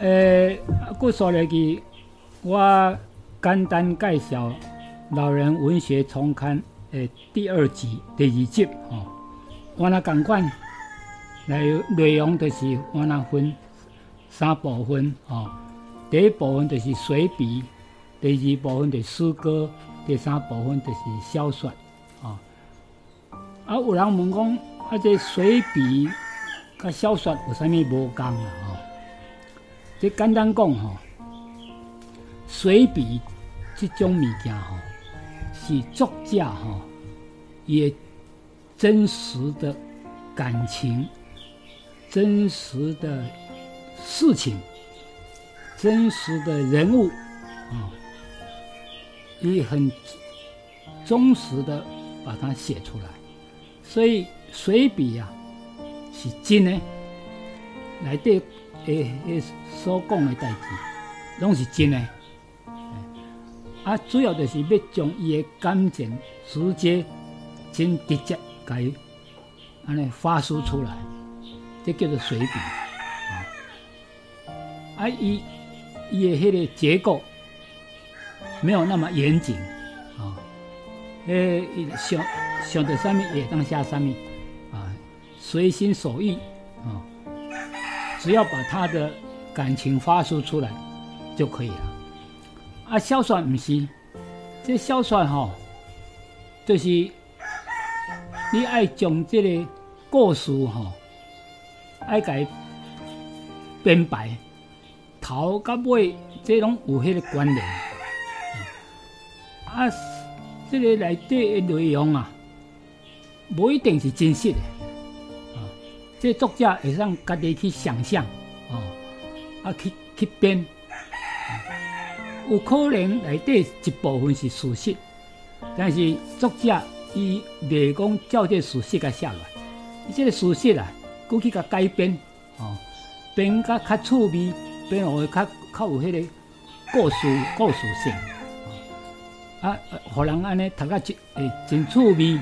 呃，故说来去，我简单介绍《老人文学丛刊》的第二集第二集哦。我那共款，内内容就是我那分三部分哦。第一部分就是随笔，第二部分就是诗歌，第三部分就是小说啊。啊，有人问讲，啊，这随笔甲小说有啥物无共啊？这简单讲吼，随笔这种物件吼，是作家吼，也真实的感情，真实的事情。真实的人物啊，也很忠实的把它写出来，所以随笔呀是真的，来对诶诶所讲的代志，拢是真的。啊，主要就是要将伊的感情直接、真直接给安尼发输出来，这叫做水笔啊。啊，伊。伊的迄个结构没有那么严谨啊，诶，想想到上面也当下上面啊，随心所欲啊，只要把他的感情发泄出来就可以了。啊，小说唔是，这小说吼，就是你爱将这个故事吼，爱改编排。头甲尾，这拢有迄个关联。啊，这个内底的内容啊，无一定是真实的。啊，这作者会让家己去想象，哦，啊去去编。有可能内底一部分是事实，但是作者伊未讲照这事实来写来，伊这个事实啊，过去甲改编，哦，编甲较趣味。变会较较有迄个故事故事性，啊，互人安尼读个真诶真趣味，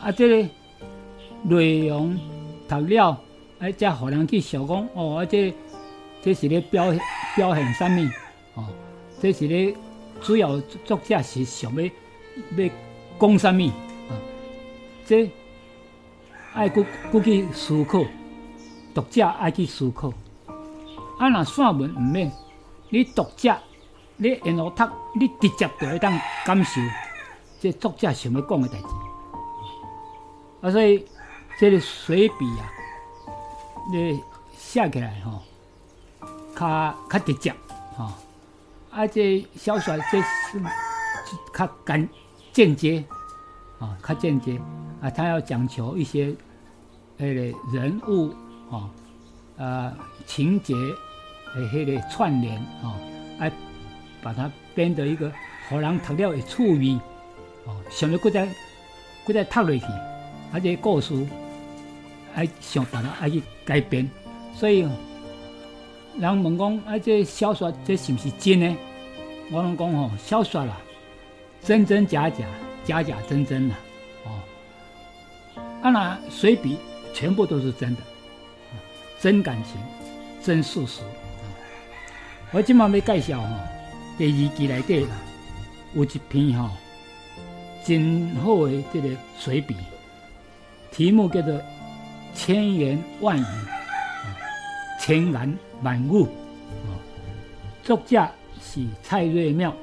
啊，这个内容读了，啊，则互人去想讲，哦，啊，这这是咧表表现啥物，哦，这是咧主要作者是想要要讲啥物，啊，这爱去去思考，读者爱去思考。啊，若散文毋免，你读者，你沿路读，你直接就会当感受这作者想要讲的代志。啊，所以这个水笔啊，你写起来吼，较较直接吼。啊，这小说这是较干间接啊，较间接啊，他要讲求一些那个人物啊，呃，情节。诶，迄个串联哦，爱把它编得一个互人读了会趣味哦，想要搁再搁再读落去，啊，这故事爱想办法爱去改编，所以人问讲啊，这小说这是不是真的？我拢讲吼，小说啦，真真假假，假假真真啦，哦，啊那随笔全部都是真的，真感情，真事实。我今晚要介绍吼，第二集内底有一篇吼，真好的这个随笔，题目叫做《千言万语》，千言万语，作者是蔡瑞妙。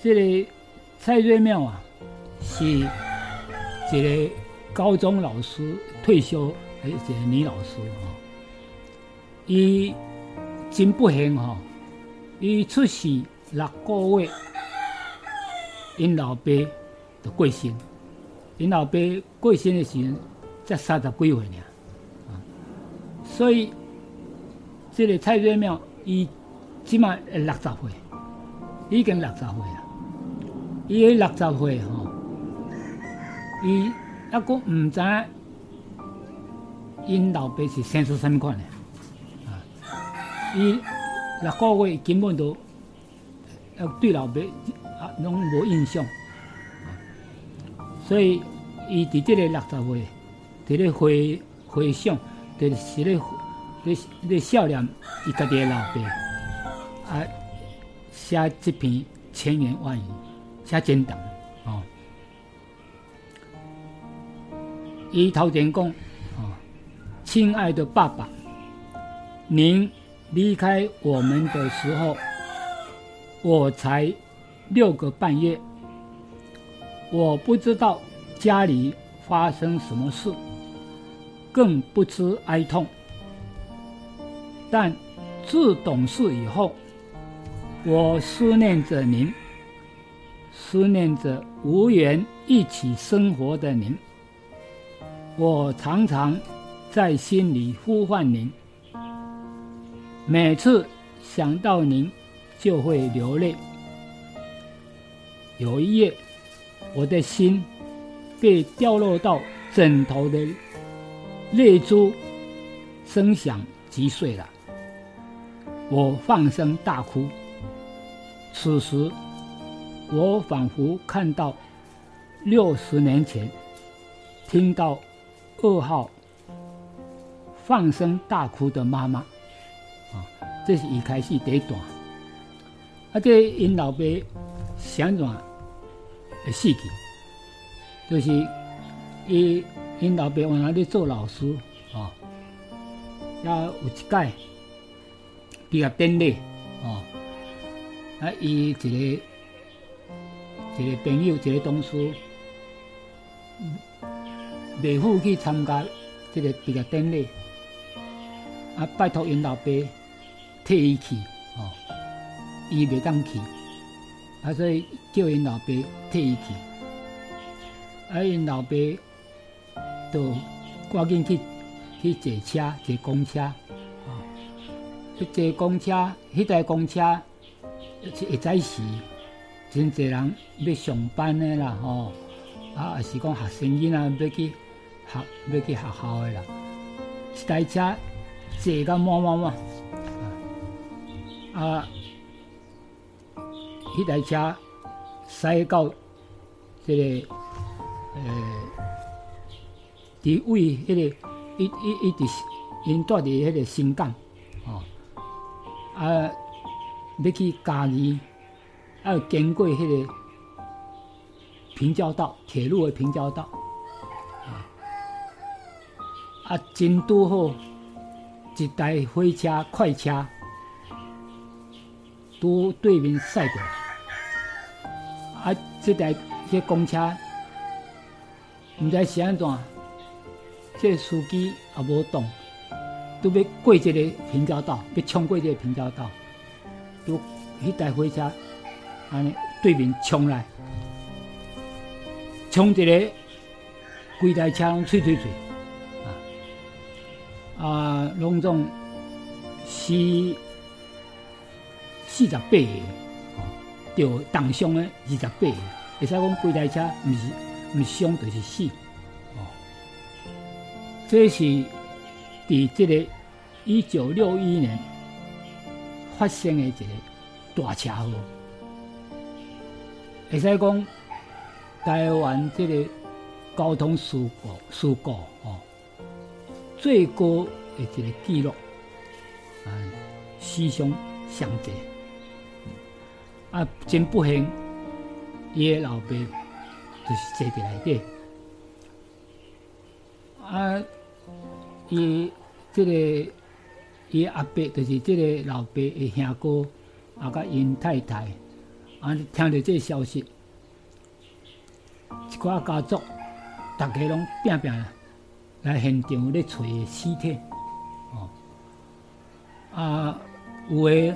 这个蔡瑞妙啊，是一个高中老师退休的一个女老师哈，伊。真不幸吼，伊出世六个月，因老爸就过身。因老爸过身的时阵才三十几岁呢，啊，所以这个蔡瑞妙伊起码六十岁，已经六十岁啊。伊迄六十岁吼，伊还阁毋知因老爸是生出什么款的。伊六个月根本都要对老爸啊，拢无印象，所以伊伫即个六十岁，伫咧回回想，就是咧咧咧笑脸伊家己诶老爸，啊，写这篇千言万语，写简短，哦。伊头前讲，哦，亲爱的爸爸，您离开我们的时候，我才六个半月，我不知道家里发生什么事，更不知哀痛。但自懂事以后，我思念着您，思念着无缘一起生活的您。我常常在心里呼唤您，每次想到您就会流泪。有一夜，我的心被掉落到枕头的泪珠声响击碎了。我放声大哭。此时，我仿佛看到六十年前听到噩耗放声大哭的妈妈。啊，这是一开始第一段。啊，这因老爸想转的死去，就是伊因老爸原来咧做老师，啊，也有一届。毕业典礼，哦，啊，伊一个一个朋友，一个同事，未赴去参加这个毕业典礼，啊，拜托因老爸替伊去，哦，伊未当去，啊，所以叫因老爸替伊去，啊，因老爸就赶紧去去坐车，坐公车。啊，去坐公车，迄台公车是一早时，真侪人要上班的啦，吼，啊，也是讲学生囡仔要去学，要去学校的啦。一台车坐到满满满，啊，迄台车驶到这个，伫位迄个一一一直因住伫迄个新港。啊，要去嘉义，啊经过迄个平交道，铁路的平交道，啊，啊，真拄好一台火车、快车，拄对面驶过来，啊，即台这公车，毋知是安怎，这司机也无动。都要过一个平交道，要冲过一个平交道，都迄台火车安尼对面冲来，冲一个规台车拢吹吹吹，啊啊，拢总四四十八个，就当伤的二十八个，会使讲规台车毋是毋伤就是死，哦，这是。伫这个一九六一年发生的一个大车祸，会使讲台湾这个交通事故事故哦最高的一个记录，啊，死伤伤济，啊，真不幸，伊的老爸就是坐伫内底，啊。伊即个伊阿伯就是即个老爸的兄哥，啊，甲因太太，啊，听到这消息，一寡家族，大家拢拼拼来现场咧找尸体，哦，啊，有诶，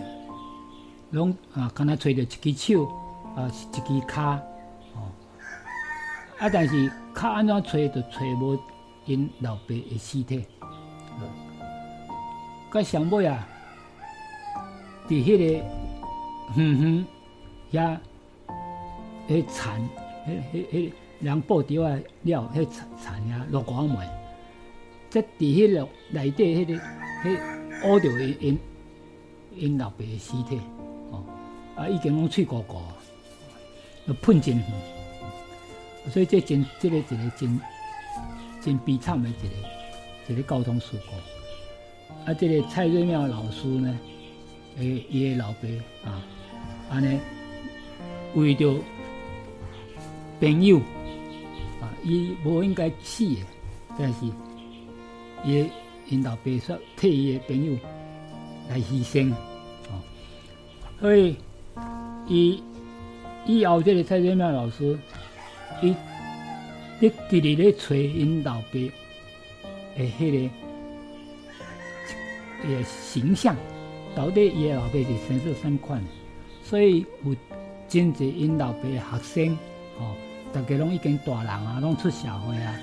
拢啊，敢若找着一只手，啊，是一只骹，哦，啊，但是骹安怎找都找无因老爸的尸体。个上尾啊，伫迄个远远遐，迄残，迄迄迄人布条啊了，迄残残遐落光梅，即伫迄个内底迄个迄挖着因因老爸的尸体，哦，啊已经拢脆糊糊，喷真远，所以这真这个一个真真悲惨的一个一个交通事故。啊，这个蔡瑞妙老师呢，诶，伊的老爸啊，安尼为着朋友啊，伊无应该死的，但是伊因老爸说替伊的朋友来牺牲，哦，所以伊以后这个蔡瑞妙老师，伊一直咧找因老爸诶，迄个。个形象到底伊老爸是生是什款？所以有真济因老爸学生，吼，大家拢已经大人啊，拢出社会啊，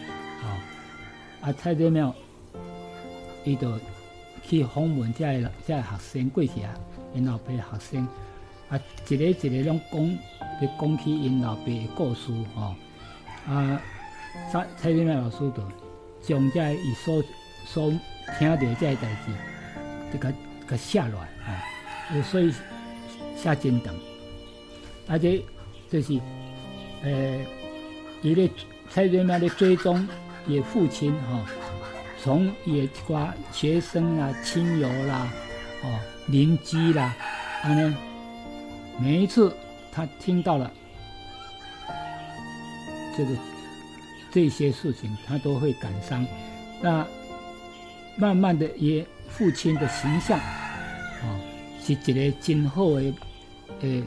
吼，啊蔡志庙，伊就去访问遮个学生过去啊，因老爸学生，啊一个一个拢讲，咧讲起因老爸的故事，吼，啊蔡蔡志庙老师就将遮伊所所听到这个代志。这个个下来啊，所以下真长，而且就是呃，伊咧蔡瑞苗咧追踪伊父亲哈，从也挂学生啦、亲友啦、哦邻居啦，安尼每一次他听到了这个这些事情，他都会感伤。那慢慢的也。父亲的形象，哦，是一个真好的，诶，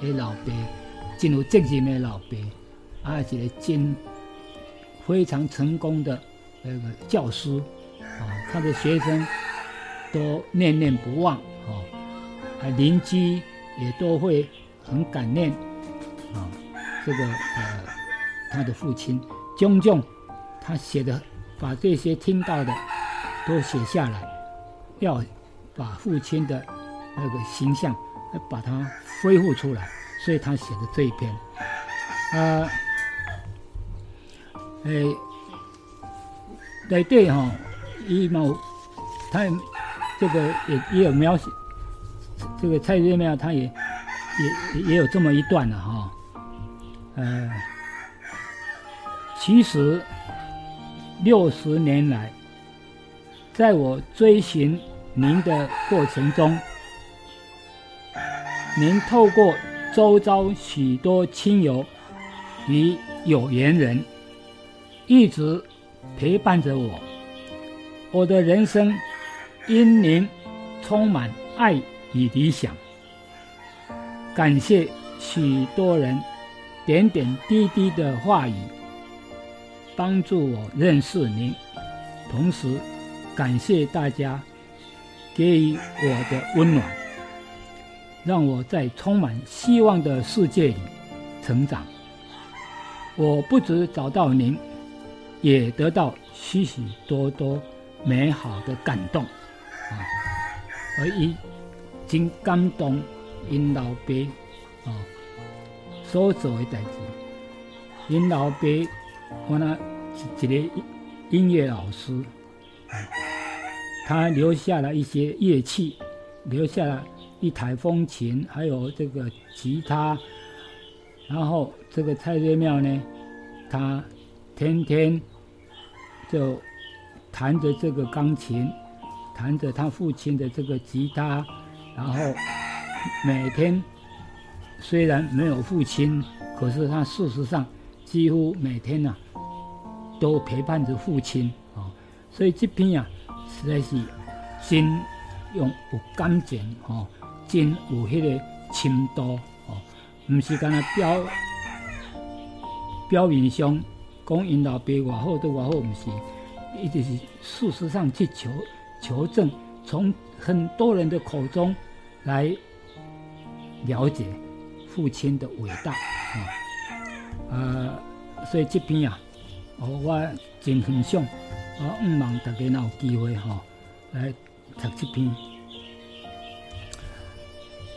诶老爸，真有责任的老爸，啊，一个真非常成功的那个教师，啊，他的学生都念念不忘，哦，啊，邻居也都会很感念，啊，这个呃，他的父亲，炯炯，他写的，把这些听到的都写下来。要把父亲的那个形象，把它恢复出来，所以他写的这一篇，啊，哎，对对哈，一毛，他这个也也有描写，这个蔡瑞苗他也也也有这么一段了哈，呃，其实六十年来。在我追寻您的过程中，您透过周遭许多亲友与有缘人，一直陪伴着我。我的人生因您充满爱与理想。感谢许多人点点滴滴的话语，帮助我认识您，同时。感谢大家给予我的温暖，让我在充满希望的世界里成长。我不止找到您，也得到许许多多美好的感动啊！而一经感动因老爸啊所做的代志。因老爸我那是一个音乐老师。他留下了一些乐器，留下了一台风琴，还有这个吉他。然后这个蔡瑞妙呢，他天天就弹着这个钢琴，弹着他父亲的这个吉他，然后每天虽然没有父亲，可是他事实上几乎每天呐都陪伴着父亲啊。所以这篇呀。实在是真用有感情哦，真有迄个深度吼，毋是干那表表面上讲因老爸偌好都偌好，毋是，一直是事实上去求求证，从很多人的口中来了解父亲的伟大啊，呃，所以这篇啊，哦，我真很想。我毋望大家有机会吼来读这篇。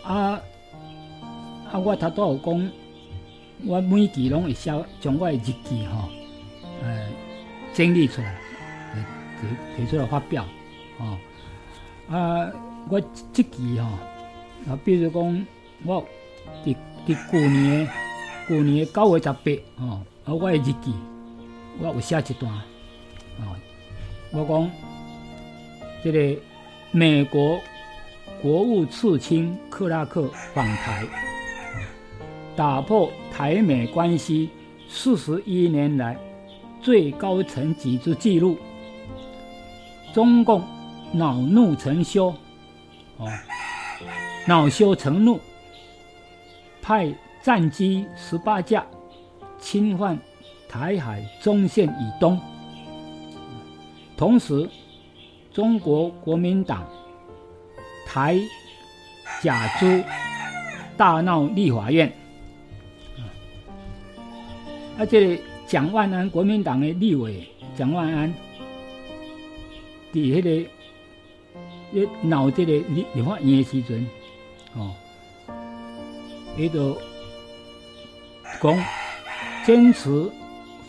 啊啊！我头拄有讲，我每期拢会写将我的日记吼，呃，整理出来，提提出来发表，吼。啊，我这期吼，啊，比如讲，我伫伫旧年旧年九月十八，吼，啊，我的日记，我有写一段，哦。我讲，这个美国国务次卿克拉克访台，打破台美关系四十一年来最高层级之纪录。中共恼怒成羞，哦，恼羞成怒，派战机十八架侵犯台海中线以东。同时，中国国民党台假珠大闹立法院，啊，这个蒋万安国民党的立委蒋万安。伫迄个咧闹这个立立法院的时阵，哦，伊就讲坚持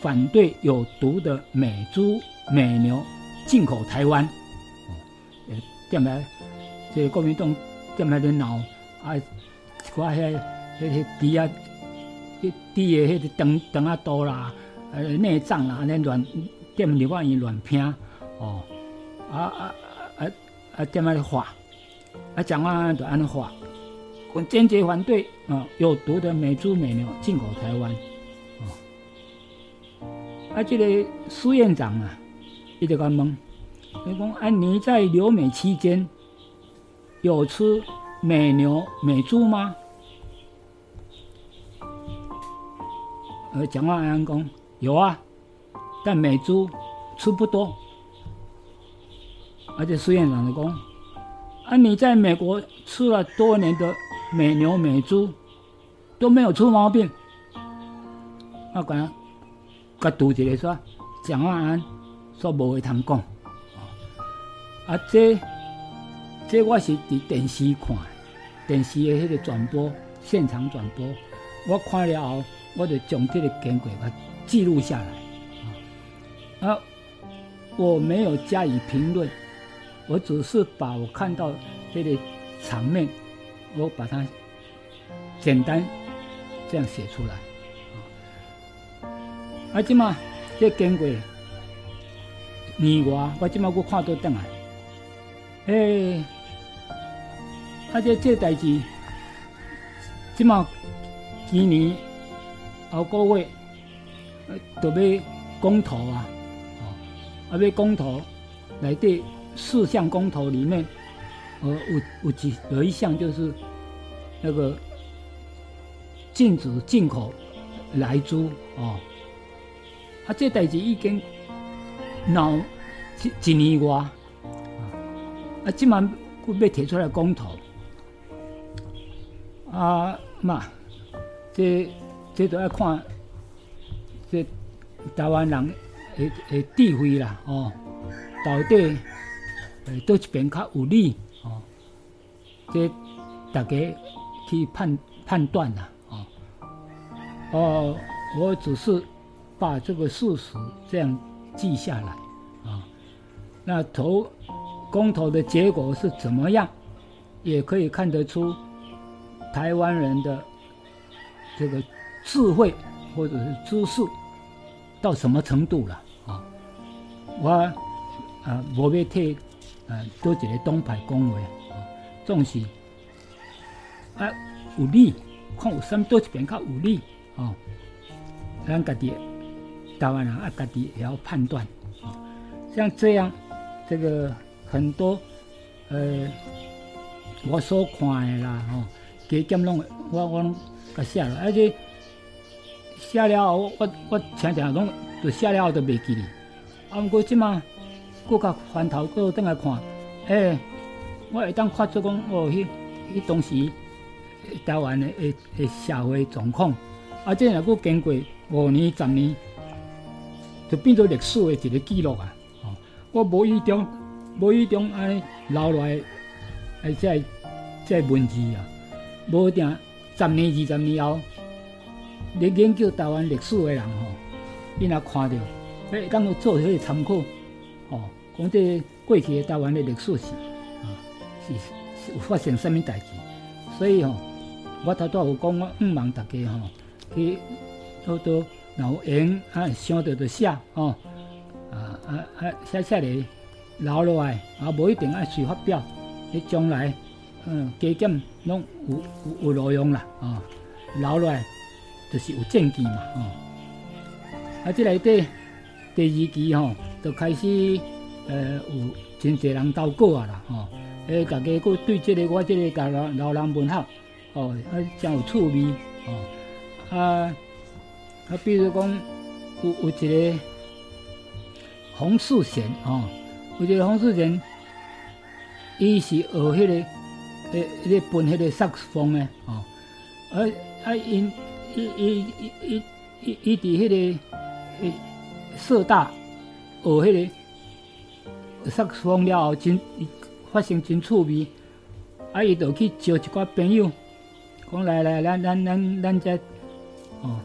反对有毒的美猪美牛进口台湾，哦，点来这国民党点来咧闹啊，寡遐迄迄猪啊，迄猪的迄个肠肠啊多啦，呃内脏啦，安尼乱点立法院乱拼，哦。啊啊啊啊！点样的话，啊讲话就安尼话，我坚决反对啊有毒的美猪美牛进口台湾。哦，啊这个苏院长啊，伊就讲问，伊讲啊你在留美期间有吃美牛美猪吗？呃，蒋万安公有啊，但美猪吃不多。而且苏院长的讲：“啊，你在美国吃了多年的美牛美猪，都没有出毛病。”我讲，甲杜一个说，蒋万安说无会通讲。啊，这这我是伫电视看，电视的迄个转播，现场转播，我看了后，我就将这个经过它记录下来。啊，我没有加以评论。我只是把我看到这个场面，我把它简单这样写出来。啊，即嘛这经过年外，我即嘛我看到等来，诶，啊这这代志，即嘛今年后个月，都要公投啊，啊要公投来。对。四项公投里面，呃，有有几有一项就是那个禁止进口来猪哦，啊，这代志已经闹一一年外，啊，今晚会被提出来公投，啊嘛，这这都要看这台湾人的的智慧啦，哦，到底。诶，倒一边较有利，这大家去判判断啦，哦，哦，我只是把这个事实这样记下来，啊，那投公投的结果是怎么样，也可以看得出台湾人的这个智慧或者是知识到什么程度了，啊，我啊，我要替。啊，多一个东派讲话，总是啊有理，看有什多一边较有理，哦，咱家己台湾人啊，家己也要判断，像这样，这个很多呃，我所看的啦，吼，加减拢我我拢甲写了，而且写了后，我我常常拢就写了后都袂记哩，啊，毋过即马。过较翻头过倒来看，诶，我会当看出讲哦，迄迄当时台湾的诶诶社会状况，啊，这若过经过五年、十年，就变做历史的一个记录啊！哦，我无意中无意中安尼留落来，诶，这这文字啊，无定十年、二十年后，咧研究台湾历史的人吼，伊若看到，诶，当做做迄个参考。哦，讲这过去的台湾的历史史，是是有发生什么代志，所以吼，我头拄有讲，我毋望大家吼去多多有闲啊，想到就写吼，啊啊啊写写咧留落来，啊无一定爱随发表。你将来，嗯，加减拢有有有路用啦，哦，留落来就是有证据嘛，哦，啊，即内底第二期吼，就开始，呃，有真侪人投稿啊啦，吼，诶，大家佫对即个我即个老老人文学，哦，啊，真有趣味，哦，啊，啊，比如讲有有一个洪世贤，哦，有一个洪世贤。伊是学迄个，诶，迄个分迄个萨克斯风诶，哦，啊啊，因伊伊伊伊伊伊伫迄个诶社大学迄个萨克斯风了后，真发生真趣味，啊，伊就去招一寡朋友，讲来来，咱咱咱咱遮，哦，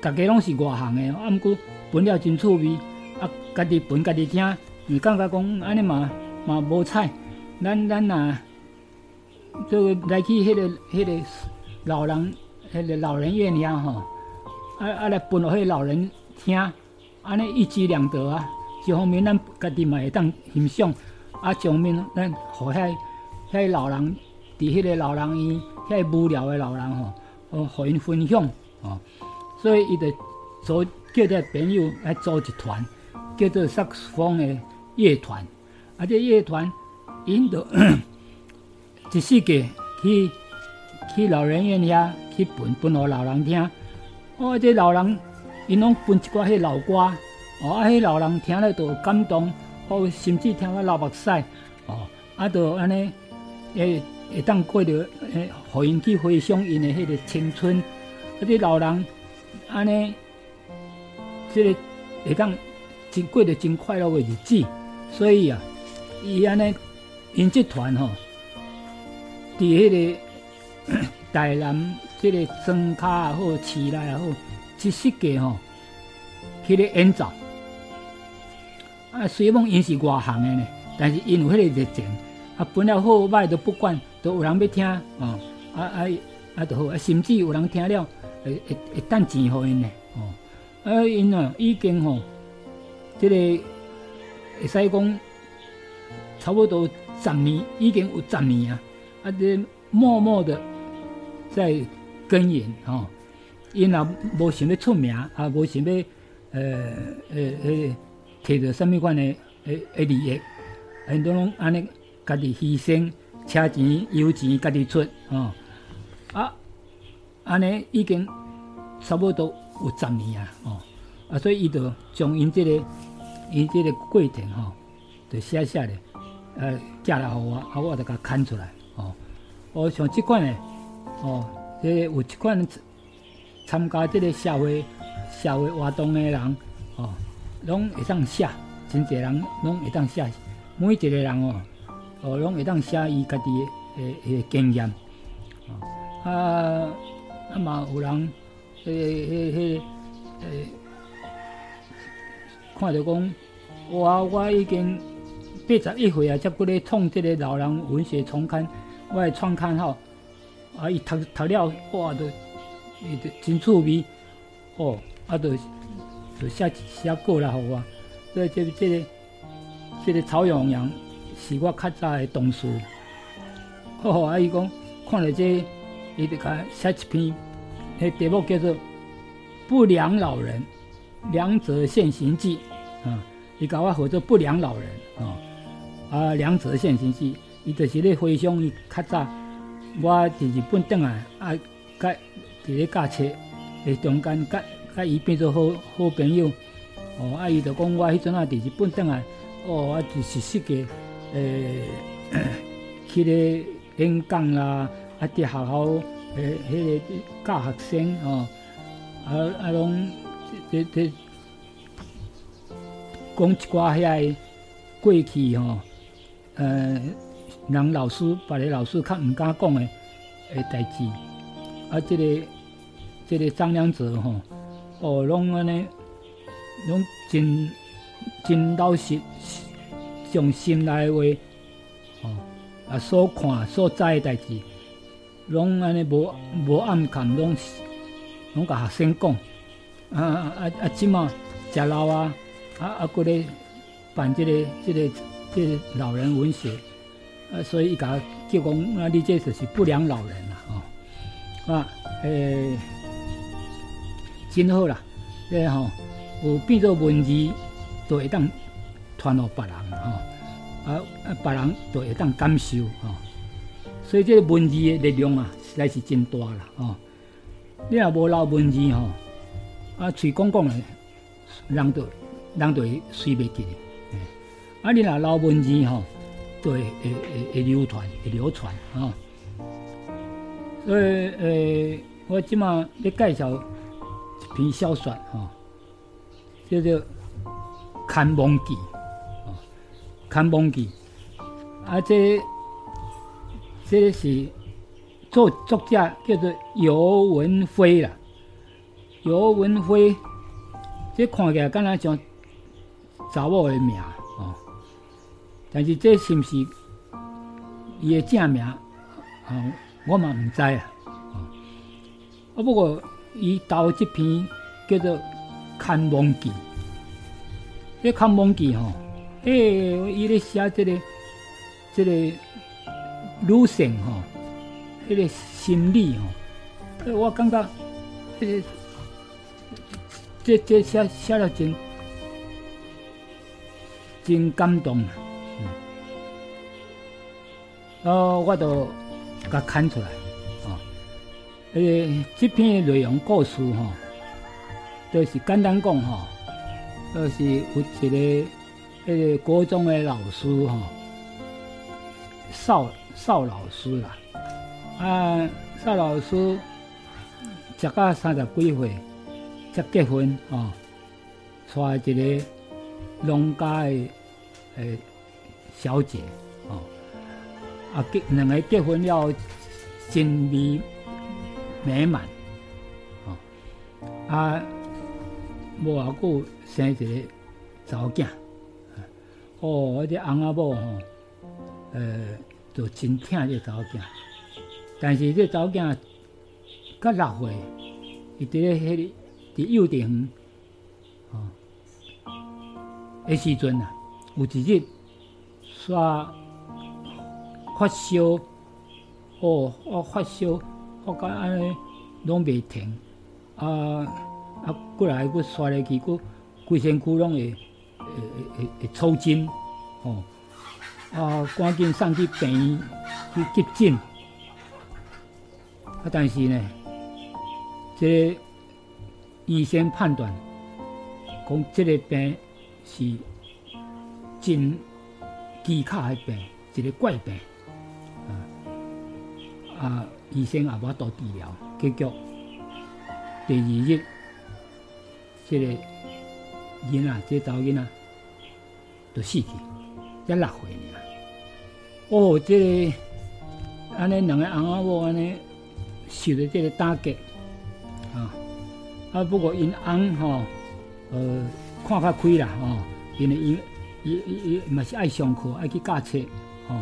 大家拢是外行诶，啊，毋过分了真趣味，啊，家己分家己听，毋感觉讲安尼嘛嘛无彩。咱咱呐，这个来去迄个迄个老人迄个老人院遐吼，啊啊来分互迄个老人听，安尼一举两得啊！一方面咱家己嘛会当欣赏，啊，上面咱互遐遐老人伫迄个老人院，遐无聊的老人吼，哦，互因分享哦，所以伊就组叫啲朋友来组一团，叫做萨克斯风的乐团，啊，这乐团。因着 一世界去去老人院遐去分分互老人听，哦，这老人因拢分一寡迄老歌，哦，啊，迄老人听了都感动，哦，甚至听了流目屎，哦，啊，都安尼会会当过着，诶，互因去回想因的迄个青春，啊，这老人安尼，即个会当真过着真快乐的日子，所以啊，伊安尼。因这团吼，伫迄个 台南即个庄卡也好，市内也好，一世界吼，去咧演奏。啊，虽然因是外行的呢，但是因有迄个热情，啊，本了好歹都不管，都有人要听，哦，啊啊啊，都好，啊，甚至有人听了，会会会等钱互因呢，哦，啊，因啊已经吼，即个会使讲差不多。十年已经有十年啊，啊！这默默的在耕耘吼，因也无想要出名，也无想要呃呃呃摕到什么款的诶诶利益，很多拢安尼家己牺牲，车钱油钱家己出吼，啊，安尼已经差不多有十年啊，哦，啊，所以伊就将因这个因这个过程吼，就写下来。呃，寄来互我，啊，我就甲砍出来，哦，我像即款的，哦，这有一款参加即个社会社会活动诶人，哦，拢会当写，真侪人拢会当写，每一个人哦，哦，拢会当写伊家己诶诶经验，啊，啊嘛有人，诶诶诶诶，看着讲，哇我已经。八十一岁啊，才过来创这个老人文学创刊，我的创刊吼，啊，伊读读了，哇，都伊都真趣味，哦，啊，都就写一写过来互我，所以这这个这个曹永阳是我较早的同事，哦，啊，伊讲看了这，伊就甲写一篇，迄题目叫做《不良老人两者现形记》，啊，伊甲我合作《不良老人》啊。啊，两者现形记，伊就是咧回想伊较早，我伫日本转来，啊，甲伫咧驾车，诶中间甲啊伊变做好好朋友。哦，啊，伊就讲我迄阵啊伫日本转来，哦，啊就是识个诶，去咧演讲啦，啊伫学校诶，迄个教学生哦，啊啊拢这这讲一寡遐过去吼。呃，人老师，别个老师较毋敢讲诶，诶代志，啊，即个即个张良泽吼，拢安尼，拢真真老实，上心内话，哦，啊，所看所知诶代志，拢安尼无无暗藏，拢拢甲学生讲，啊啊啊啊，即马食老啊，啊啊，过咧办即个即个。即个老人文学，啊，所以伊甲叫讲，啊，你这就是不良老人啦，哦，啊，诶，真好啦，这吼有变做文字，都会当传互别人，吼，啊啊，别人都会当感受，吼，所以这文字的力量啊，实在是真大啦，吼，你若无留文字，吼，啊，嘴讲讲的，人都人都会随袂记的，啊，你若留文字，吼。就，会会会流传，会流传啊！所以，呃，我即马要介绍篇小说哈，叫做《看蒙记》啊，《看蒙记》啊，这这是作作者叫做尤文辉啦，尤文辉，这看起来敢若像查某的名。但是这是毋是伊的正名？啊，我嘛毋知啊。啊，不过伊导这篇叫做《看梦记》。这《看梦记》吼，诶，伊咧写这个这个女性吼，迄个心理吼，我感觉这这这写写了真真感动。哦，我都甲看出来，诶，这篇内容故事吼，都是简单讲吼，都是有一个迄个高中的老师吼，邵邵老师啦，啊，邵老师食到三十几岁才结婚哦，娶一个农家的诶小姐哦。啊，结两个结婚了，真美美满，哦，啊，无偌久生一个查某囝，哦，而且翁仔某吼，呃，就真疼这查某囝，但是这查某囝到六岁，伊伫咧迄个伫幼稚园，哦，迄时阵啊，有一日煞。发烧，哦，我发烧，发到安尼拢袂停，啊啊，过来佫刷入去，佫规身躯拢会会会会抽筋，哦，啊，赶紧送去病院去急诊，啊，但是呢，这医生判断讲这个病是真奇卡的病，一个怪病。啊！医生也无法度治疗，结局第二日，这个囡仔，这查某囡仔就死去，才六岁尔。哦，这个安尼两个翁仔某安尼受着这个打击啊！啊，不过因翁吼，呃，看较开啦吼，因为伊伊伊伊嘛是爱上课，爱去教册吼，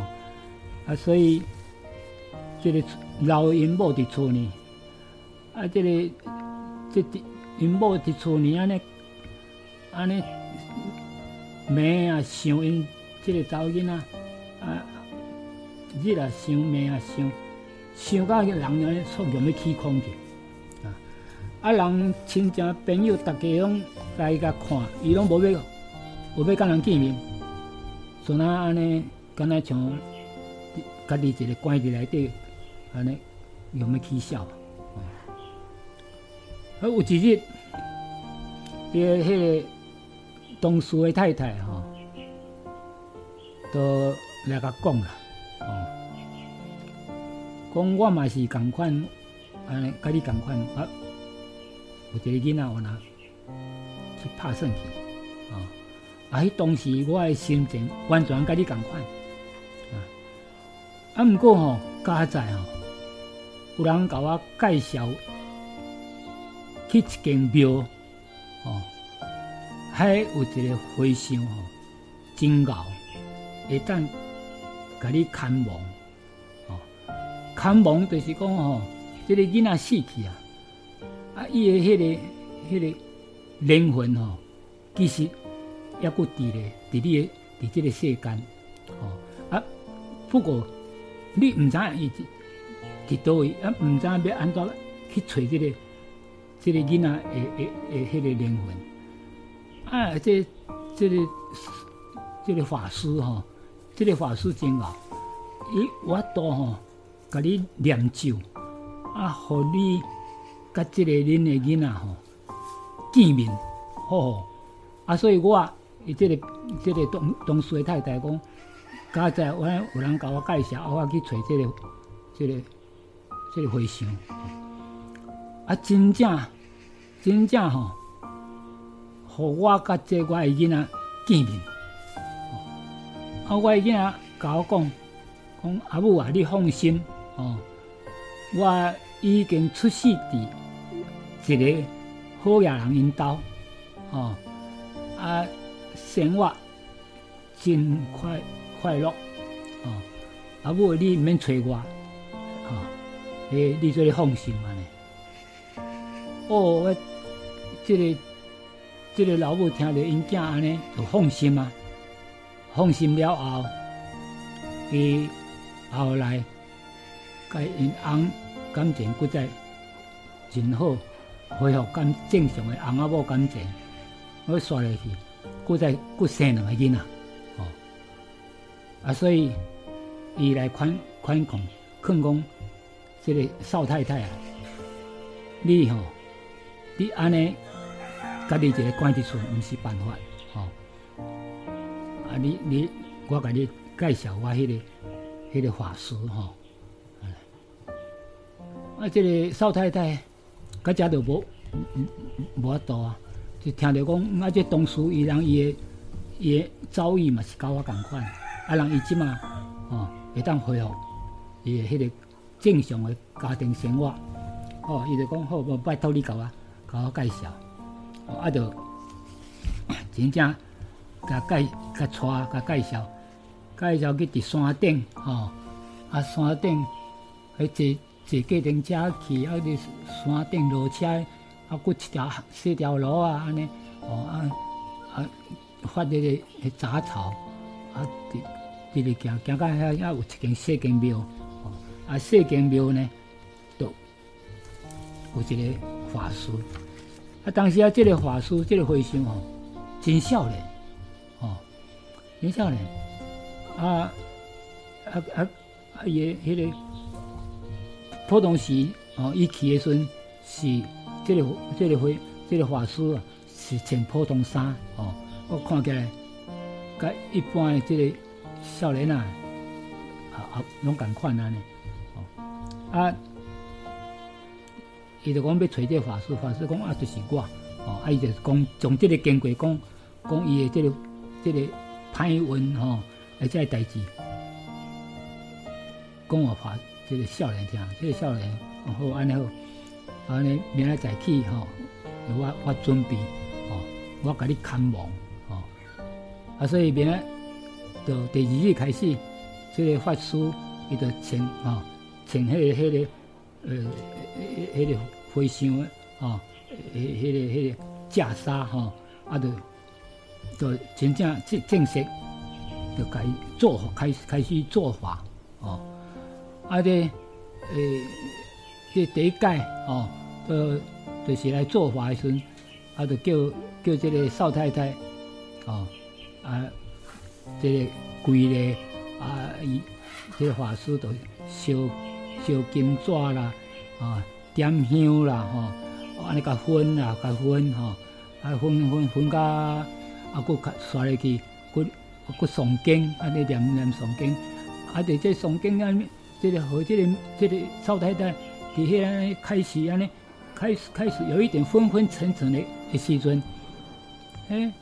啊，所以。这个老因某伫厝呢，啊，这个这因某伫厝呢，安尼安尼骂啊，想因这个查某囡仔，啊，日啊想骂啊想，想到人安尼出入要起空去，啊，啊人亲戚朋友大家拢来甲看，伊拢无要无要甲人见面，所以安尼敢若像家己一个关伫内底。安尼有没起效？啊，有一日，伊个迄个同事的太太吼，都来甲讲啦，哦，讲我嘛是共款，安尼甲你共款，啊，有一个囡仔，我拿去拍算去，啊，啊，迄当时我的心情完全甲你共款，啊，啊，毋过吼，加在吼。有人甲我介绍去一间庙，哦，还有一个和尚哦，真牛，会当甲你看望，哦，看望就是讲吼，这个囡仔死去啊，啊，伊的迄个迄个灵魂吼，其实也搁伫咧，伫你伫这个世间，哦，啊，不过你毋知影伊伫倒位，啊，毋知要安怎去找即个即个囡仔诶诶诶，迄个灵魂。啊，这这个这个法师吼，这个法师真好，伊我都吼，甲你念咒，啊，互你甲即个恁诶囡仔吼见面，吼，啊，所以我伊即个即个东东诶太太讲。刚才我有人甲我介绍，我去找这个、这个、这个和尚。啊，真正、真正吼，互我甲这我囡仔见面。啊，我囡仔甲我讲，讲阿母啊，你放心哦，我已经出世伫一个好野人因兜，哦，啊，生活真快。快乐，哦，啊，母你毋免找我，哦，诶，你做你放心嘛呢？哦，我这个这个老母听着因囝安尼就放心啊，放心了后，伊后来甲因翁感情搁再真好，恢复感正常的翁仔某感情，我刷落去，搁再搁生两个囡仔。哦啊，所以伊来宽宽控，劝讲，这个少太太啊，你吼，你安尼，家己一个关伫厝，毋是办法，吼。啊，你你，我甲你介绍我迄个迄个法师吼。啊，这个少太太，甲遮就无无法度啊，就听着讲，啊，这同事伊人伊的伊的遭遇嘛是甲我共款。啊，人伊即嘛，哦，会当恢复伊迄个正常的家庭生活，哦，伊就讲好，无拜托你甲我，甲我介绍，哦，啊，就 真正甲介甲带甲介绍，介绍去伫山顶，哦，啊，山顶去坐坐计程车去，啊，伫山顶落车，啊，过一条四条路啊，安尼，哦，啊啊，发迄个迄杂草。啊，伫伫咧行行到遐，遐有一间小间庙，啊，小间庙呢，都有一个法师。啊，当时啊，这个法师，这个和尚哦，真少年，哦，真少年。啊啊啊啊！伊迄个普通时哦，伊去的时阵是这个这个会这个法师啊，是穿普通衫哦，我看起来。甲一般的即个少年啊，啊啊，拢共款安尼，啊，伊就讲要找这个法师，法师讲啊，就是我，哦，啊，伊就讲从即个经过讲，讲伊的即个即个歹运吼，而且代志，讲我法即个少年听，即个少年，好安尼好，安尼明仔载去吼，我我准备，哦，我甲你看望。哦啊，所以明仔就第二日开始，这个法师伊就穿吼，穿迄个迄个呃，迄个和尚的吼，迄迄个迄个袈裟吼，啊，就就真正正正式，就开做开开始做法哦，啊，这呃，这第一届哦，就就是来做法的时阵，啊，就叫叫这个少太太哦。啊，这个贵的啊，伊这个法师都烧烧金纸啦，啊，点香啦，吼，安尼甲熏啦，甲熏吼，啊，熏熏熏甲啊，佫刷入去，佫佫诵经，安尼念念诵经，啊，伫这诵经安尼，这个和即个即个少太太伫遐开始安尼，开始开始有一点昏昏沉沉的的时阵，哎，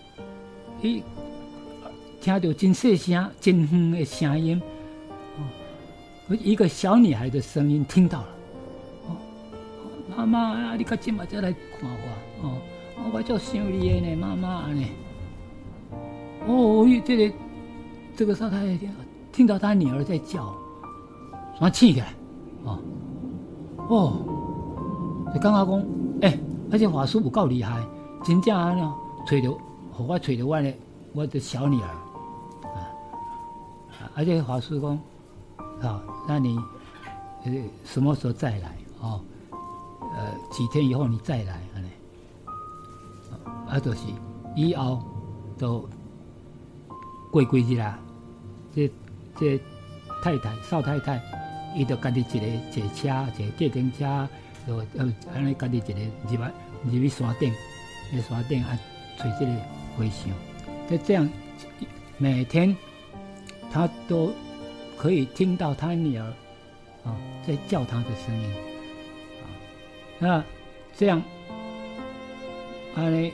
伊。听到真细声、真远的声音，一个小女孩的声音听到了，哦，妈妈，你可今嘛再来看我，哦，我叫想你呢，妈妈呢？哦，这个这个少太太听到她女儿在叫，他气起来，哦，哦，就刚刚讲，哎，而且法师有够厉害，真正安尼，找着，和我找着我的我的小女儿。而且法师讲，啊，那你呃什么时候再来？哦？呃，几天以后你再来，安尼，啊，就是以后都过几日啦，这这太太少太太，伊就家己一个坐车，坐计程车，就呃安尼家己一个入来入去山顶，去山顶啊，找这个回声，就这样每天他都可以听到他女儿啊在叫他的声音。啊那这样，安尼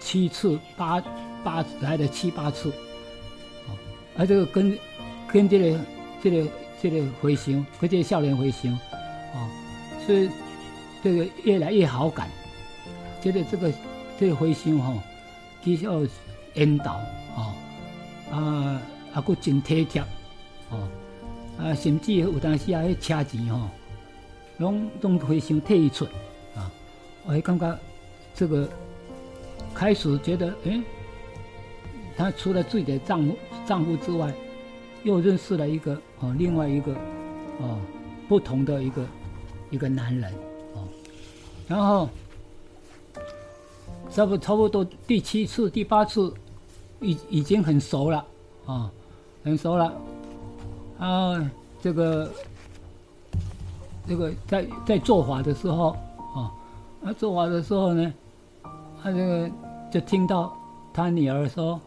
七次八八来了七八次，哦，啊这个跟跟这个这个这个回形，跟这个笑脸回形，哦，所以这个越来越好感，觉得这个这个回声吼，其实要引导，哦，啊啊佫真体贴，哦，啊甚至有当时啊迄车钱吼。拢拢会想退出啊！我感觉这个开始觉得，哎，他除了自己的丈夫丈夫之外，又认识了一个哦，另外一个哦，不同的一个一个男人哦。然后差不差不多第七次、第八次，已已经很熟了啊，很熟了啊，这个。这个在在做法的时候，啊，那做法的时候呢，他这个就听到他女儿说：“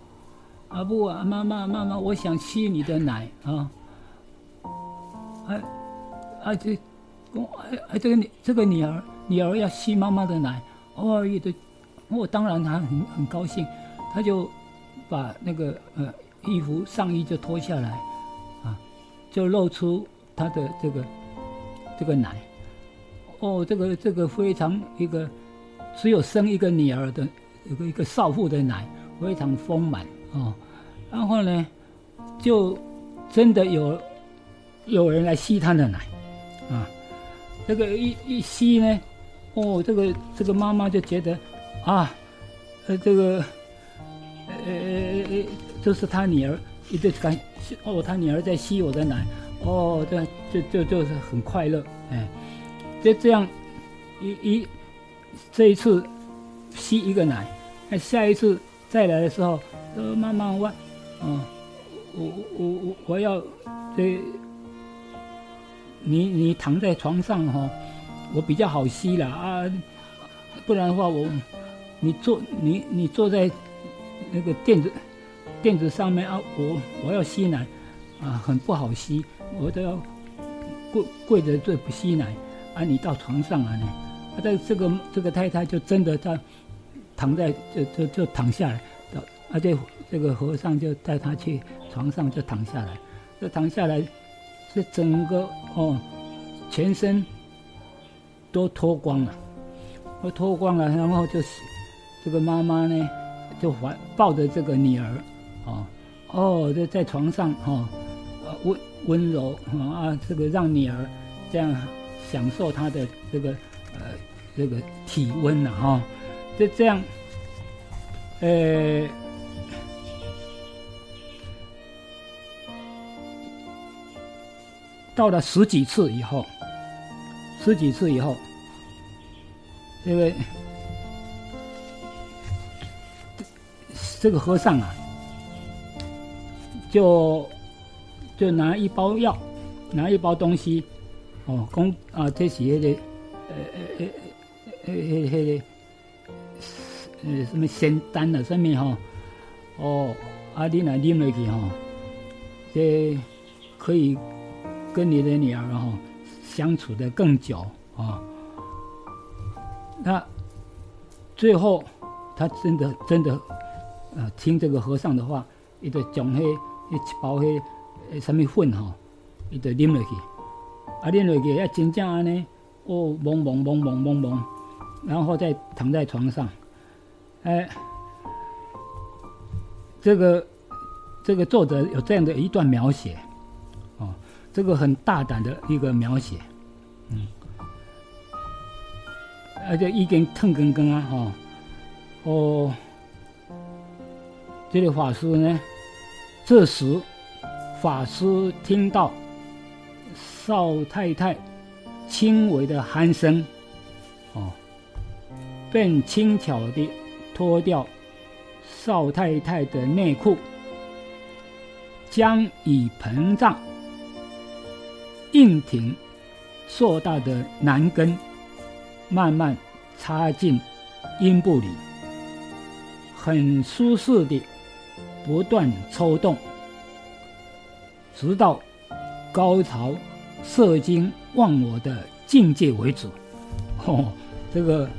啊不啊，妈妈妈妈，我想吸你的奶啊！”哎，啊这，我哎哎这个女这个女儿女儿要吸妈妈的奶，哦，也的，我当然他很很高兴，他就把那个呃衣服上衣就脱下来，就露出他的这个。这个奶，哦，这个这个非常一个只有生一个女儿的一个一个少妇的奶，非常丰满哦。然后呢，就真的有有人来吸她的奶啊。这个一一吸呢，哦，这个这个妈妈就觉得啊，呃，这个呃呃呃，就是她女儿，一直感哦，他女儿在吸我的奶。哦，这就就就是很快乐，哎，就这样，一一这一次吸一个奶，那下一次再来的时候，呃，妈妈我，嗯，我我我我要这，你你躺在床上哈，我比较好吸了啊，不然的话我，你坐你你坐在那个垫子垫子上面啊，我我要吸奶啊，很不好吸。我都要跪跪着这不吸奶，啊，你到床上来呢？啊，这这个这个太太就真的她躺在就就就躺下来，啊，这这个和尚就带她去床上就躺下来，就躺下来，这整个哦，全身都脱光了，都脱光了，然后就是这个妈妈呢，就怀抱着这个女儿，哦哦，在在床上哦，温。温柔啊，这个让女儿这样享受她的这个呃这个体温了哈，就这样，呃，到了十几次以后，十几次以后，这个这个和尚啊，就。就拿一包药，拿一包东西，哦，讲啊，这是那个，呃呃呃呃呃呃呃什么仙丹啊，什么哈，哦，啊，你来啉落去哈，这可以跟你的女儿哈相处的更久啊。那最后，他真的真的，呃，听这个和尚的话，一个将迄一包迄。诶，什么粉吼，伊就啉落去，啊，啉落去，啊，真正安尼，哦，懵懵懵懵懵懵，然后再躺在床上，哎，这个这个作者有这样的一段描写，哦，这个很大胆的一个描写，嗯，而且一根疼根根啊，哈，哦，这个法师呢，这时。法师听到少太太轻微的鼾声，哦，便轻巧地脱掉少太太的内裤，将已膨胀、硬挺、硕大的男根慢慢插进阴部里，很舒适地不断抽动。直到高潮、射精忘我的境界为止。哦，这个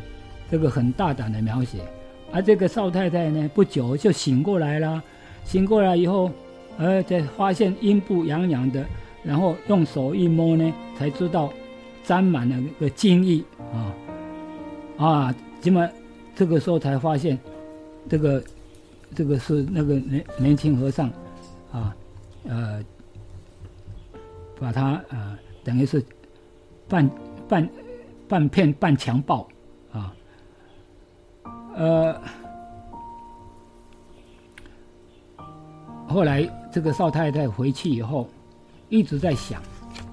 这个很大胆的描写。而这个少太太呢，不久就醒过来了。醒过来以后，呃，才发现阴部痒痒的，然后用手一摸呢，才知道沾满了那个精液啊啊！这么这个时候才发现，这个这个是那个年年轻和尚啊，呃。把他呃，等于是半半半骗半强暴啊，呃，后来这个少太太回去以后，一直在想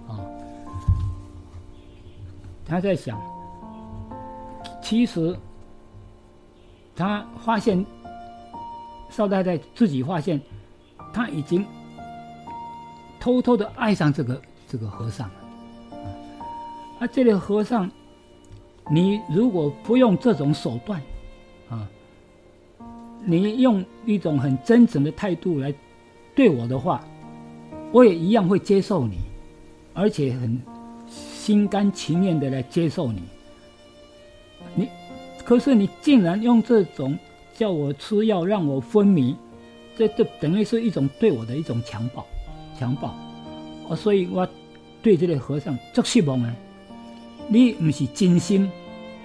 啊，他在想，其实他发现少太太自己发现，他已经。偷偷的爱上这个这个和尚了，啊，这个和尚，你如果不用这种手段，啊，你用一种很真诚的态度来对我的话，我也一样会接受你，而且很心甘情愿的来接受你。你，可是你竟然用这种叫我吃药让我昏迷，这这等于是一种对我的一种强暴。强暴，哦，所以我对这个和尚足失望啊！你不是真心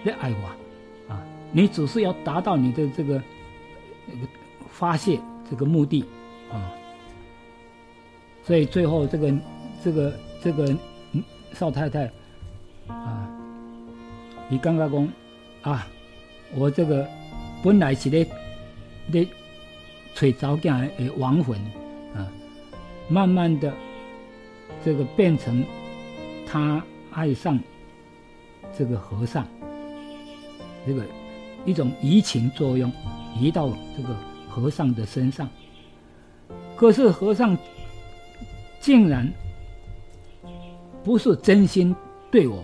来爱我啊，你只是要达到你的这个发泄这个目的啊，所以最后这个这个这个少太太啊，你刚刚讲啊，我这个本来是咧咧找早囝的亡魂啊。慢慢的，这个变成他爱上这个和尚，这个一种移情作用移到这个和尚的身上。可是和尚竟然不是真心对我，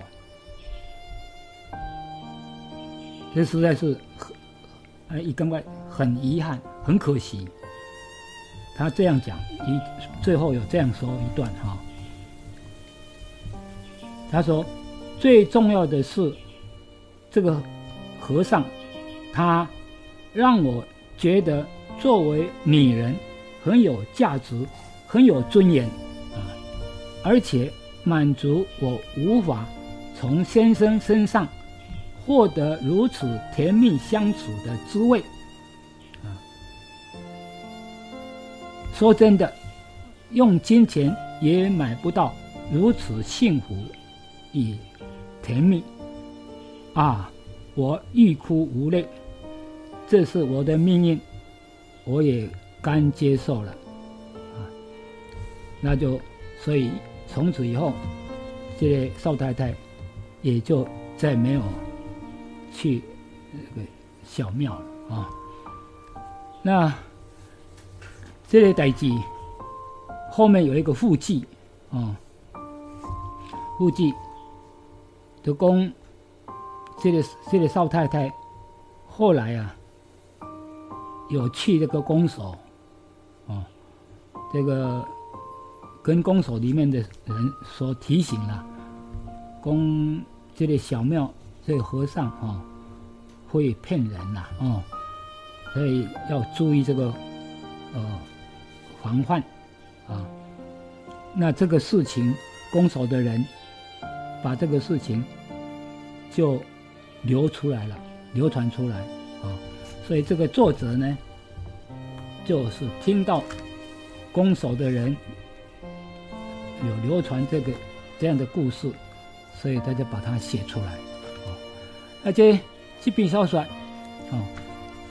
这实在是，呃，一根外很遗憾，很可惜。他这样讲，一最后有这样说一段哈。他说，最重要的是，这个和尚，他让我觉得作为女人很有价值，很有尊严啊，而且满足我无法从先生身上获得如此甜蜜相处的滋味。啊说真的，用金钱也买不到如此幸福与甜蜜啊！我欲哭无泪，这是我的命运，我也甘接受了啊！那就所以从此以后，这少太太也就再没有去那个小庙了啊！那。这个代志后面有一个附记，啊，附记就讲这个这个少太太后来啊，有去这个公所，啊，这个跟公所里面的人所提醒了，公这个小庙这个和尚啊会骗人呐，哦，所以要注意这个，呃。防范，啊，那这个事情，攻守的人把这个事情就流出来了，流传出来，啊，所以这个作者呢，就是听到攻守的人有流传这个这样的故事，所以他就把它写出来，啊，这这篇小说，哦，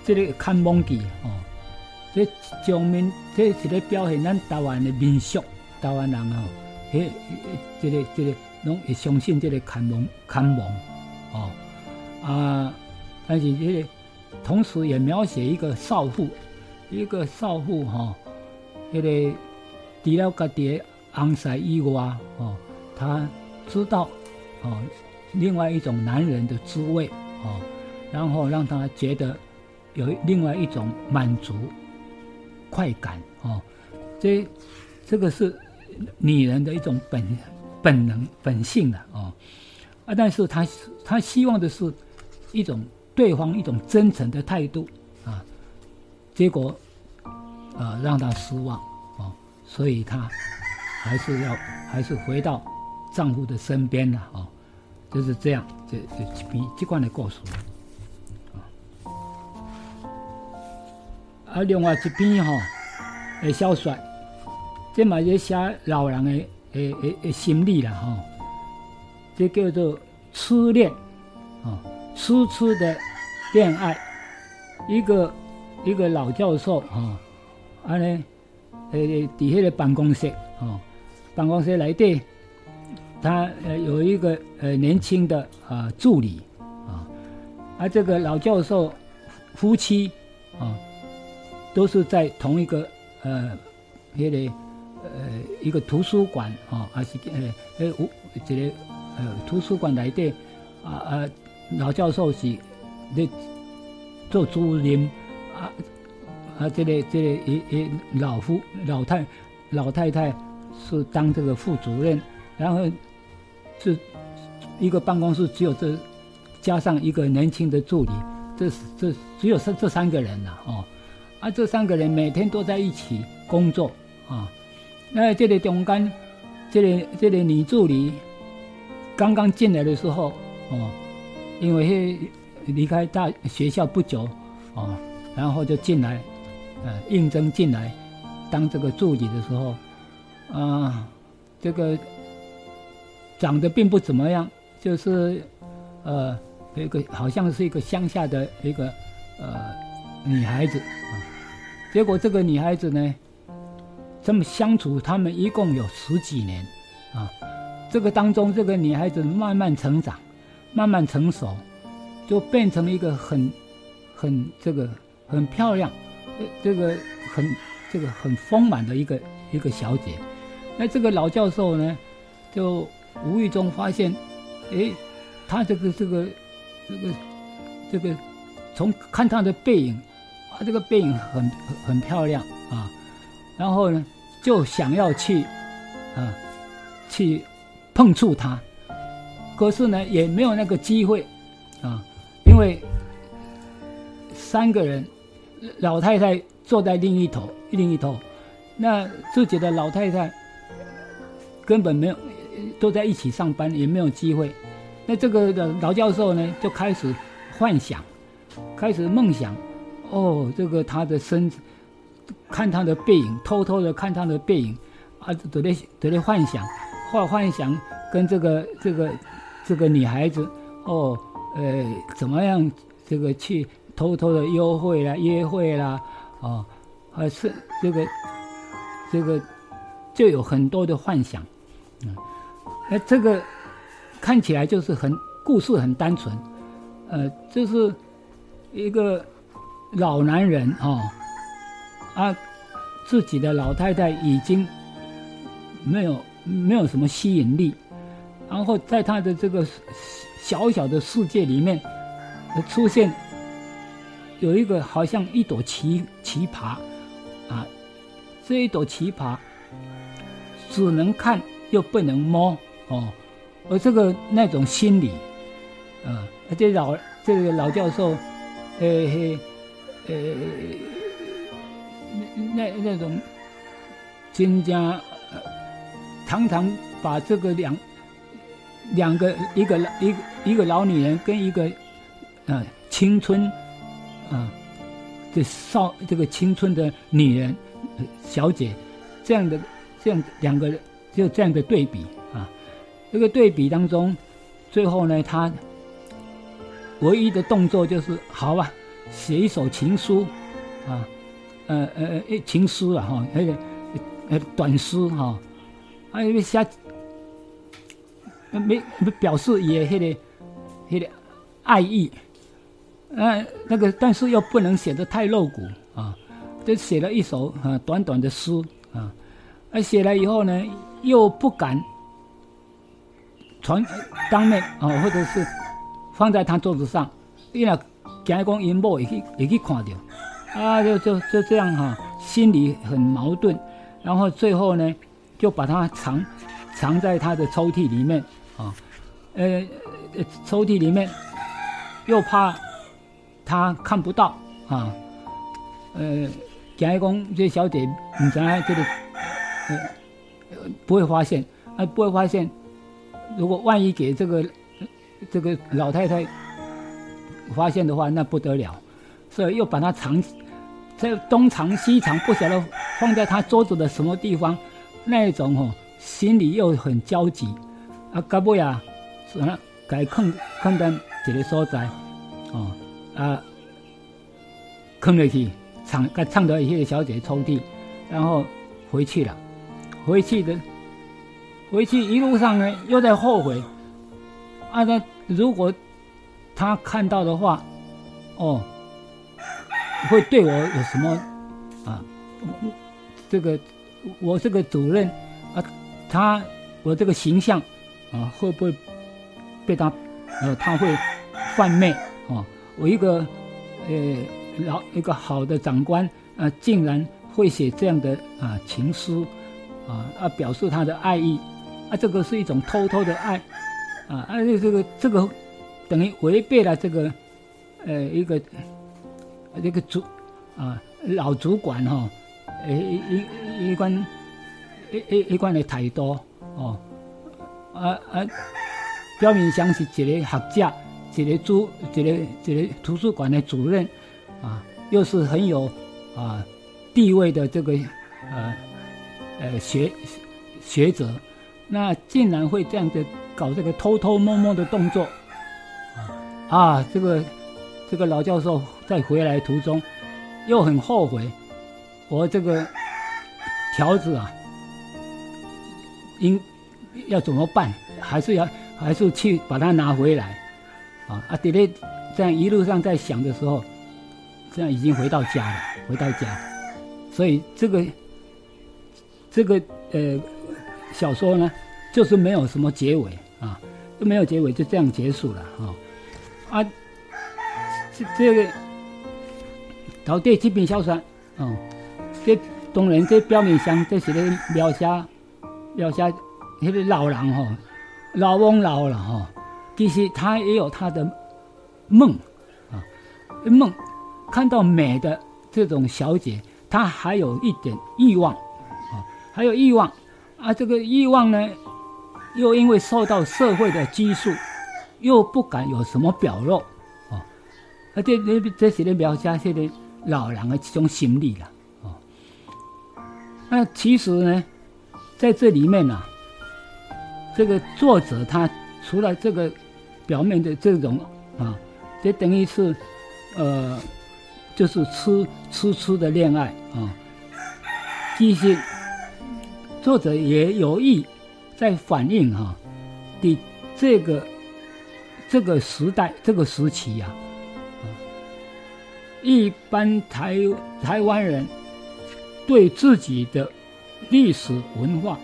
这个看蒙记，哦。这上面这是咧表现咱台湾的民俗，台湾人哦迄这个这个拢会相信这个看蒙看蒙哦啊，但是这个同时也描写一个少妇，一个少妇哈，这个除了家己昂塞以外哦，他知道哦，另外一种男人的滋味哦，然后让他觉得有另外一种满足快感哦，这这个是女人的一种本本能本性的哦。啊，但是他他希望的是一种对方一种真诚的态度啊，结果啊让他失望哦，所以他还是要还是回到丈夫的身边了哦，就是这样，这这比这关的故事啊，啊，另外一边哈诶小说。这嘛是写老人的诶诶诶心理啦吼，这叫做痴恋，哦，痴痴的恋爱，一个一个老教授哈，安尼诶底下的办公室哦，办公室来底，他呃有一个呃年轻的啊助理啊，而这个老教授夫妻啊，都是在同一个呃那个。呃，一个图书馆啊，还是呃呃，有这个呃图书馆内底啊啊，老教授是咧做主任啊啊，这个这个一一老夫老太老太太是当这个副主任，然后是一个办公室只有这加上一个年轻的助理，这是这只有这这三个人了哦，啊，这三个人每天都在一起工作啊。那这里中间，这个这个女助理刚刚进来的时候，哦，因为离开大学校不久，哦，然后就进来，呃，应征进来当这个助理的时候，啊，这个长得并不怎么样，就是呃，一个好像是一个乡下的一个呃女孩子啊，结果这个女孩子呢。这么相处，他们一共有十几年，啊，这个当中，这个女孩子慢慢成长，慢慢成熟，就变成一个很、很这个很漂亮，这个很这个很丰满的一个一个小姐。那这个老教授呢，就无意中发现，哎，她这个这个这个这个从看她的背影，啊，这个背影很很漂亮啊。然后呢，就想要去，啊，去碰触他，可是呢，也没有那个机会，啊，因为三个人，老太太坐在另一头，另一头，那自己的老太太根本没有，都在一起上班，也没有机会。那这个的老教授呢，就开始幻想，开始梦想，哦，这个他的身子。看他的背影，偷偷的看他的背影，啊，都在都在幻想，幻幻想跟这个这个这个女孩子，哦，呃，怎么样，这个去偷偷的幽会啦，约会啦，哦，还是这个这个就有很多的幻想，嗯，这个看起来就是很故事很单纯，呃，就是一个老男人啊。啊，自己的老太太已经没有没有什么吸引力，然后在他的这个小小的世界里面，出现有一个好像一朵奇奇葩啊，这一朵奇葩只能看又不能摸哦，而这个那种心理，啊，这老这个老教授，呃呃。那那种，金家常常把这个两两个一个一个一个老女人跟一个啊青春啊的少这个青春的女人小姐这样的这样两个就这样的对比，这个对比当中，最后呢，他唯一的动作就是好吧，写一首情书啊。呃呃呃，情诗啊哈，那个呃短诗哈，还有写没没表示也那个那个爱意，呃，那个但是又不能写的太露骨啊，就写了一首啊短短的诗啊，而写了以后呢，又不敢传当面啊，或者是放在他桌子上，因为惊讲因某也去也去看到，啊，就就就这样哈，心里很矛盾，然后最后呢，就把它藏藏在他的抽屉里面啊，呃，抽屉里面又怕他看不到啊，呃，惊讲这小姐唔知这个呃不会发现，啊不会发现，如果万一给这个这个老太太。发现的话，那不得了，所以又把它藏，在东藏西藏，不晓得放在他桌子的什么地方，那种哦，心里又很焦急，啊，搞不呀，算了，该坑坑在一个所在，哦，啊，坑了去，藏，该藏到一些小姐抽屉，然后回去了，回去的，回去一路上呢，又在后悔，啊，那如果。他看到的话，哦，会对我有什么啊？这个我这个主任啊，他我这个形象啊，会不会被他呃，他会犯昧啊？我一个呃老一个好的长官啊，竟然会写这样的啊情书啊啊，表示他的爱意啊，这个是一种偷偷的爱啊，而且这个这个。等于违背了这个，呃，一个这个主啊老主管哈，一一一关一一一关的态度哦，啊啊，表面上是一个学者，一个主，一个一个图书馆的主任啊，又是很有啊地位的这个呃呃学学者，那竟然会这样子搞这个偷偷摸摸的动作。啊，这个这个老教授在回来途中又很后悔，我这个条子啊，应要怎么办？还是要还是去把它拿回来？啊啊！爹爹这样一路上在想的时候，这样已经回到家了，回到家，所以这个这个呃小说呢，就是没有什么结尾啊，都没有结尾，就这样结束了啊。啊，这这个到底这篇小说，哦，这当然这表面上这是咧描写描写那个老人哈，老翁老了哈，其实他也有他的梦啊，梦看到美的这种小姐，他还有一点欲望啊，还有欲望啊，这个欲望呢，又因为受到社会的拘束。又不敢有什么表露，哦，而这这这些的描写，些的老人的这种心理了，哦，那其实呢，在这里面呢，这个作者他除了这个表面的这种啊，这等于是呃，就是痴痴痴的恋爱啊，其实作者也有意在反映哈的这个。这个时代，这个时期呀，一般台台湾人对自己的历史文化，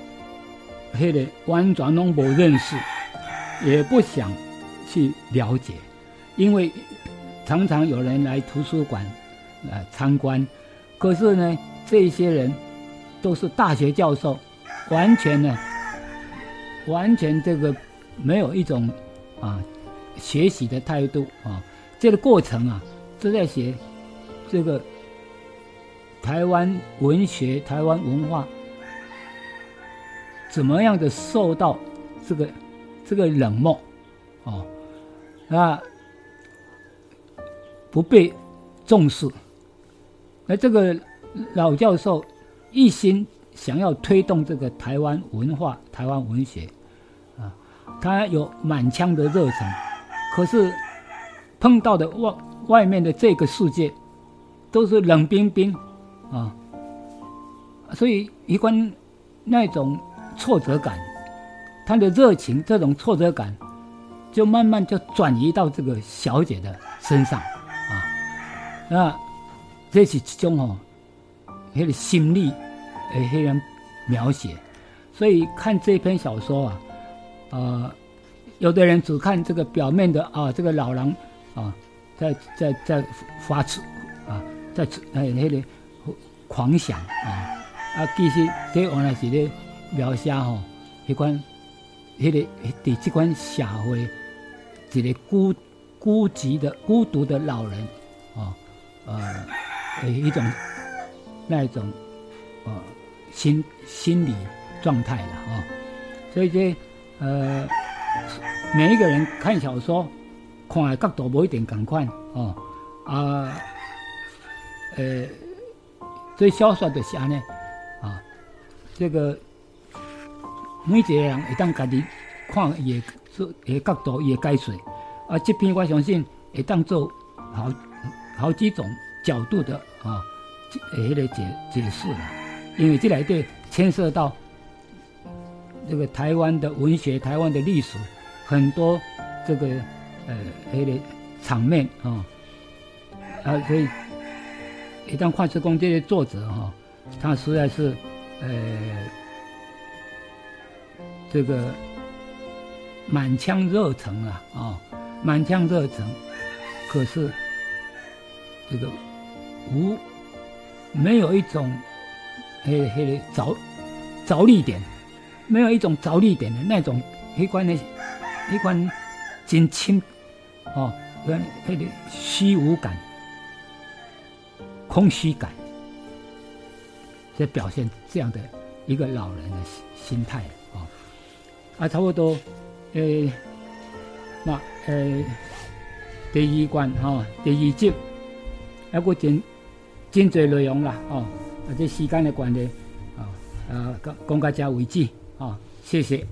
迄个完全拢不认识，也不想去了解，因为常常有人来图书馆来参观，可是呢，这些人都是大学教授，完全呢，完全这个没有一种啊。学习的态度啊，这个过程啊，都在写这个台湾文学、台湾文化怎么样的受到这个这个冷漠哦，啊，不被重视。而这个老教授一心想要推动这个台湾文化、台湾文学啊，他有满腔的热忱。可是碰到的外外面的这个世界都是冷冰冰啊，所以一关那种挫折感，他的热情，这种挫折感，就慢慢就转移到这个小姐的身上啊。那这是其中哦，那个心理诶，黑人描写。所以看这篇小说啊，呃，有的人只看这个表面的啊，这个老狼啊，在在在发出啊，在哎那里狂想啊啊，其实这原来是咧描写吼，一款。迄个伫这款社会，一个孤孤寂的、孤独的老人，哦，呃，一种那一种呃心心理状态了啊。所以这呃，每一个人看小说，看的角度不一定共款哦啊，呃，所以小说就是安尼啊，这个。每一个人会当家己看伊个伊个角度伊个解说，啊，这篇我相信会当做好好几种角度的啊，诶，迄个解解释啦。因为这内底牵涉到这个台湾的文学、台湾的历史，很多这个呃黑的场面啊，啊，所以一旦看出讲这些作者哈，他实在是呃。这个满腔热忱啊，啊，满腔热忱，可是这个无没有一种嘿嘿着着力点，没有一种着力点的那种一关的一关真轻哦，跟那个虚无感、空虚感，在表现这样的一个老人的心心态。啊，差不多，诶，那诶，第一关吼，第二集，还个真真侪内容啦，哦，啊，这时间的关系，啊，啊，讲讲到这为止，啊，谢谢。